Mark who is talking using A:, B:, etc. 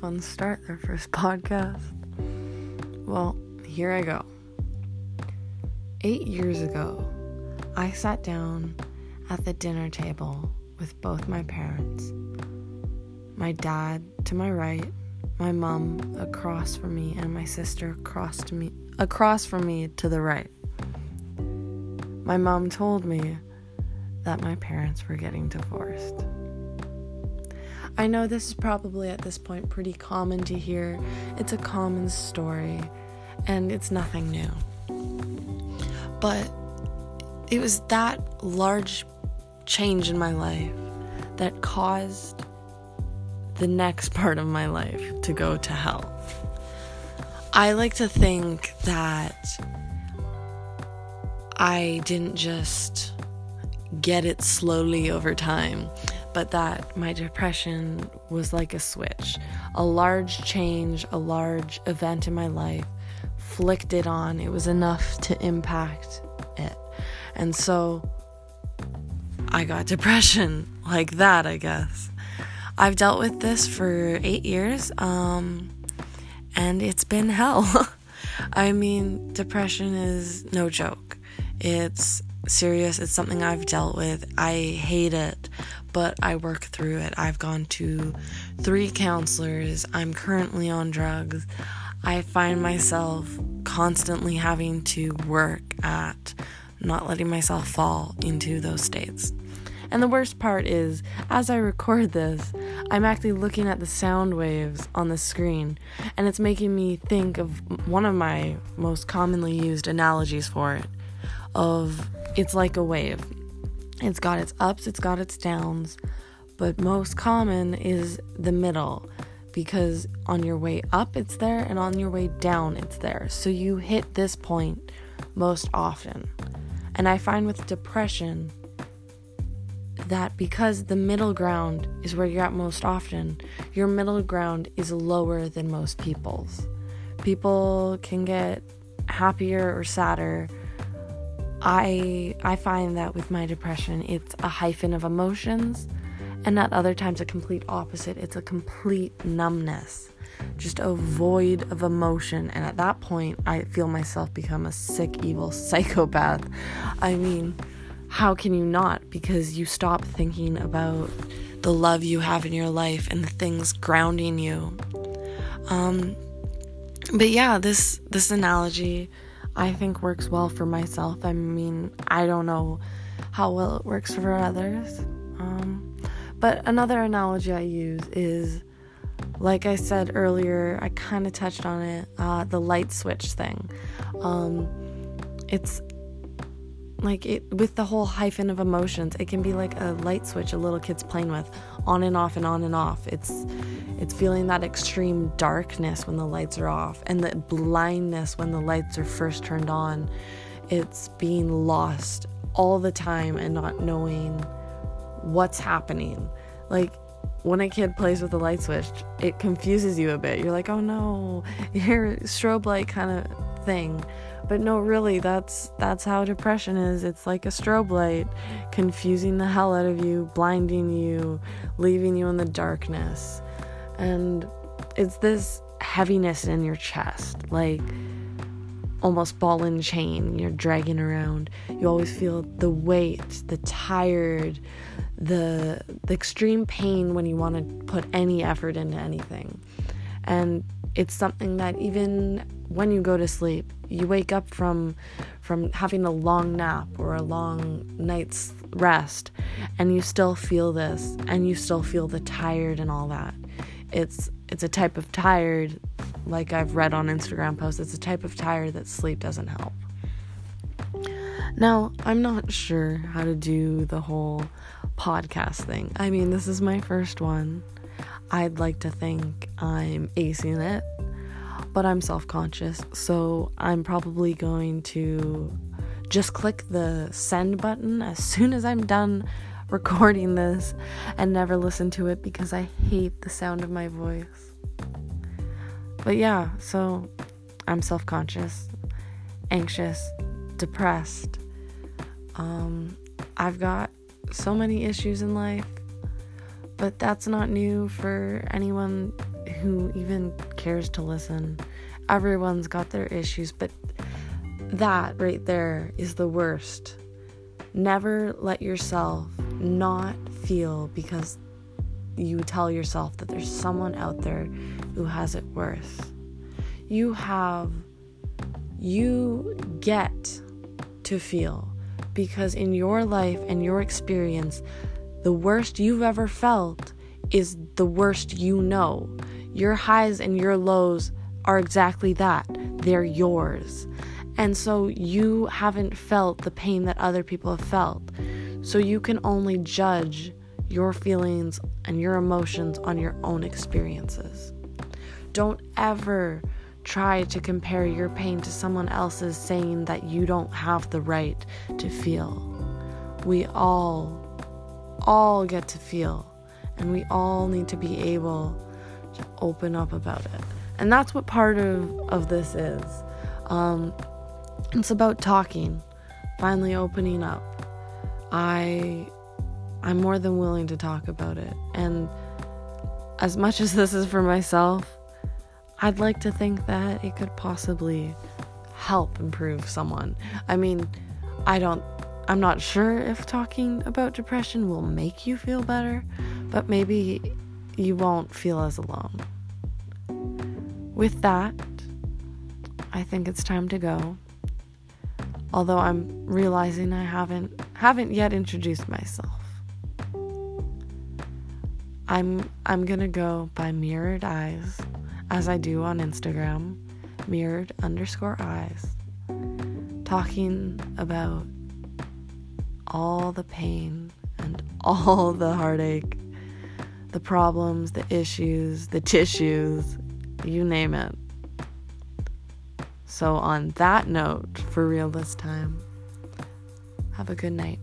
A: fun start, their first podcast. Well, here I go. Eight years ago, I sat down at the dinner table with both my parents. My dad to my right, my mom across from me, and my sister across to me across from me to the right. My mom told me that my parents were getting divorced. I know this is probably at this point pretty common to hear. It's a common story and it's nothing new. But it was that large change in my life that caused the next part of my life to go to hell. I like to think that I didn't just get it slowly over time, but that my depression was like a switch. A large change, a large event in my life flicked it on. It was enough to impact it. And so I got depression like that, I guess. I've dealt with this for eight years, um, and it's been hell. I mean, depression is no joke. It's serious. It's something I've dealt with. I hate it, but I work through it. I've gone to three counselors. I'm currently on drugs. I find myself constantly having to work at not letting myself fall into those states. And the worst part is, as I record this, I'm actually looking at the sound waves on the screen, and it's making me think of one of my most commonly used analogies for it of it's like a wave. It's got its ups, it's got its downs, but most common is the middle because on your way up it's there and on your way down it's there. So you hit this point most often. And I find with depression that because the middle ground is where you're at most often, your middle ground is lower than most people's. People can get happier or sadder I I find that with my depression, it's a hyphen of emotions, and at other times a complete opposite. It's a complete numbness, just a void of emotion. And at that point, I feel myself become a sick, evil psychopath. I mean, how can you not? Because you stop thinking about the love you have in your life and the things grounding you. Um, but yeah, this this analogy I think works well for myself. I mean, I don't know how well it works for others. Um, but another analogy I use is, like I said earlier, I kind of touched on it uh, the light switch thing. Um, it's like it with the whole hyphen of emotions it can be like a light switch a little kid's playing with. On and off and on and off. It's it's feeling that extreme darkness when the lights are off and the blindness when the lights are first turned on. It's being lost all the time and not knowing what's happening. Like when a kid plays with a light switch it confuses you a bit. You're like oh no. You're strobe light kind of thing but no, really, that's that's how depression is. It's like a strobe light, confusing the hell out of you, blinding you, leaving you in the darkness. And it's this heaviness in your chest, like almost ball and chain you're dragging around. You always feel the weight, the tired, the the extreme pain when you want to put any effort into anything. And it's something that even when you go to sleep, you wake up from from having a long nap or a long night's rest and you still feel this and you still feel the tired and all that. It's it's a type of tired like I've read on Instagram posts, it's a type of tired that sleep doesn't help. Now, I'm not sure how to do the whole podcast thing. I mean, this is my first one. I'd like to think I'm acing it but I'm self conscious, so I'm probably going to just click the send button as soon as I'm done recording this and never listen to it because I hate the sound of my voice. But yeah, so I'm self conscious, anxious, depressed. Um, I've got so many issues in life, but that's not new for anyone who even cares to listen. Everyone's got their issues, but that right there is the worst. Never let yourself not feel because you tell yourself that there's someone out there who has it worse. You have, you get to feel because in your life and your experience, the worst you've ever felt is the worst you know. Your highs and your lows are exactly that. They're yours. And so you haven't felt the pain that other people have felt. So you can only judge your feelings and your emotions on your own experiences. Don't ever try to compare your pain to someone else's, saying that you don't have the right to feel. We all, all get to feel, and we all need to be able to open up about it. And that's what part of, of this is. Um, it's about talking, finally opening up. I I'm more than willing to talk about it. And as much as this is for myself, I'd like to think that it could possibly help improve someone. I mean, I don't I'm not sure if talking about depression will make you feel better, but maybe you won't feel as alone. With that, I think it's time to go. Although I'm realizing I haven't haven't yet introduced myself. I'm I'm gonna go by mirrored eyes, as I do on Instagram, mirrored underscore eyes, talking about all the pain and all the heartache, the problems, the issues, the tissues, you name it. So, on that note, for real this time, have a good night.